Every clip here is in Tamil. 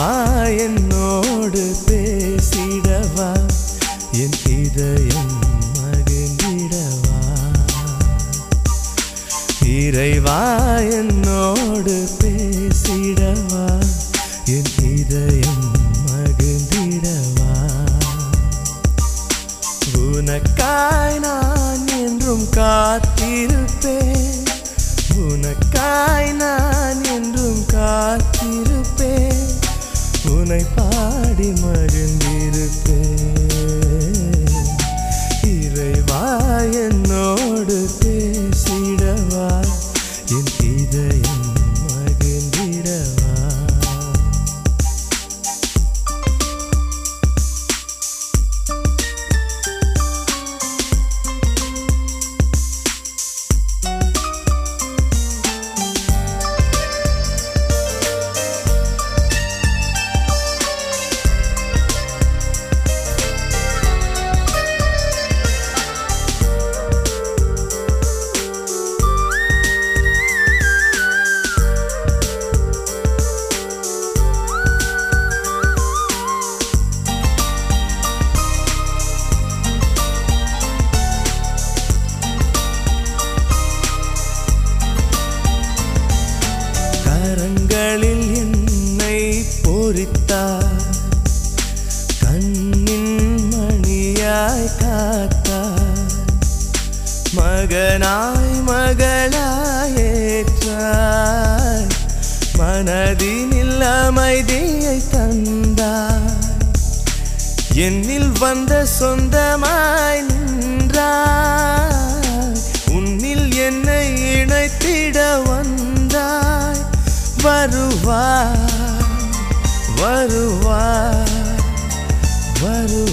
இறைவா என்னோடு பேசிடவா? என் இதயம் மகிழ்ந்திடவா? இறைவா என்னோடு பேசிடவா? என் இதயம் மகிழ்ந்திடவா? உனக்காய் நான் என்றும் காத்திருப்பேன். உனக்காய் நான் என்றும் காத்திருப்பேன். உனை பாடி மகிழ்ந்திருப்பேன். கரங்களில் என்னை பொறித்தார். கண்ணின் மணியாய் காத்தார். மகனாய் மகளாய் மனதினில் அமைதியை தந்தார். என்னில் வந்த சொந்தமாய் நின்றார். உன்னில் என்னை வருவாய் வருவாய் வருவாய்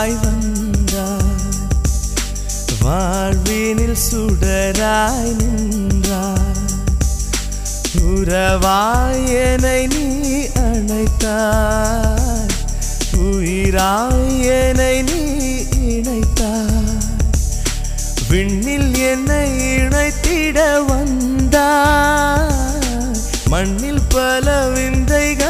நிலவாய் வந்தாய். வாழ்வினில் சுடராய் நின்றாய். உறவாய் என்னை நீ அணைத்தாய். உயிராய் என்னை நீ இணைத்தாய். விண்ணில் என்னை இணைத்திட வந்தாய். மண்ணில் பல விந்தைகள்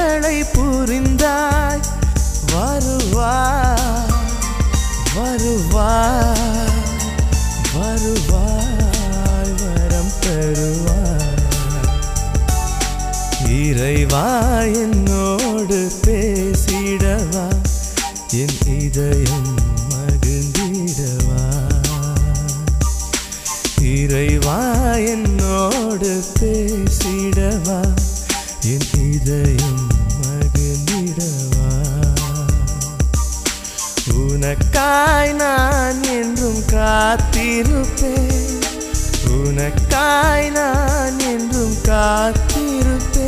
இறைவா என்னோடு பேசிடவா? என் இதயம் மகிழ்ந்திடவா? இறைவா என்னோடு பேசிடவா? என் இதயம் மகிழ்ந்திடவா? உனக்காய் நான் என்றும் காத்திருப்பேன். உனக்காய் நான் என்றும் காத்திருப்பேன்.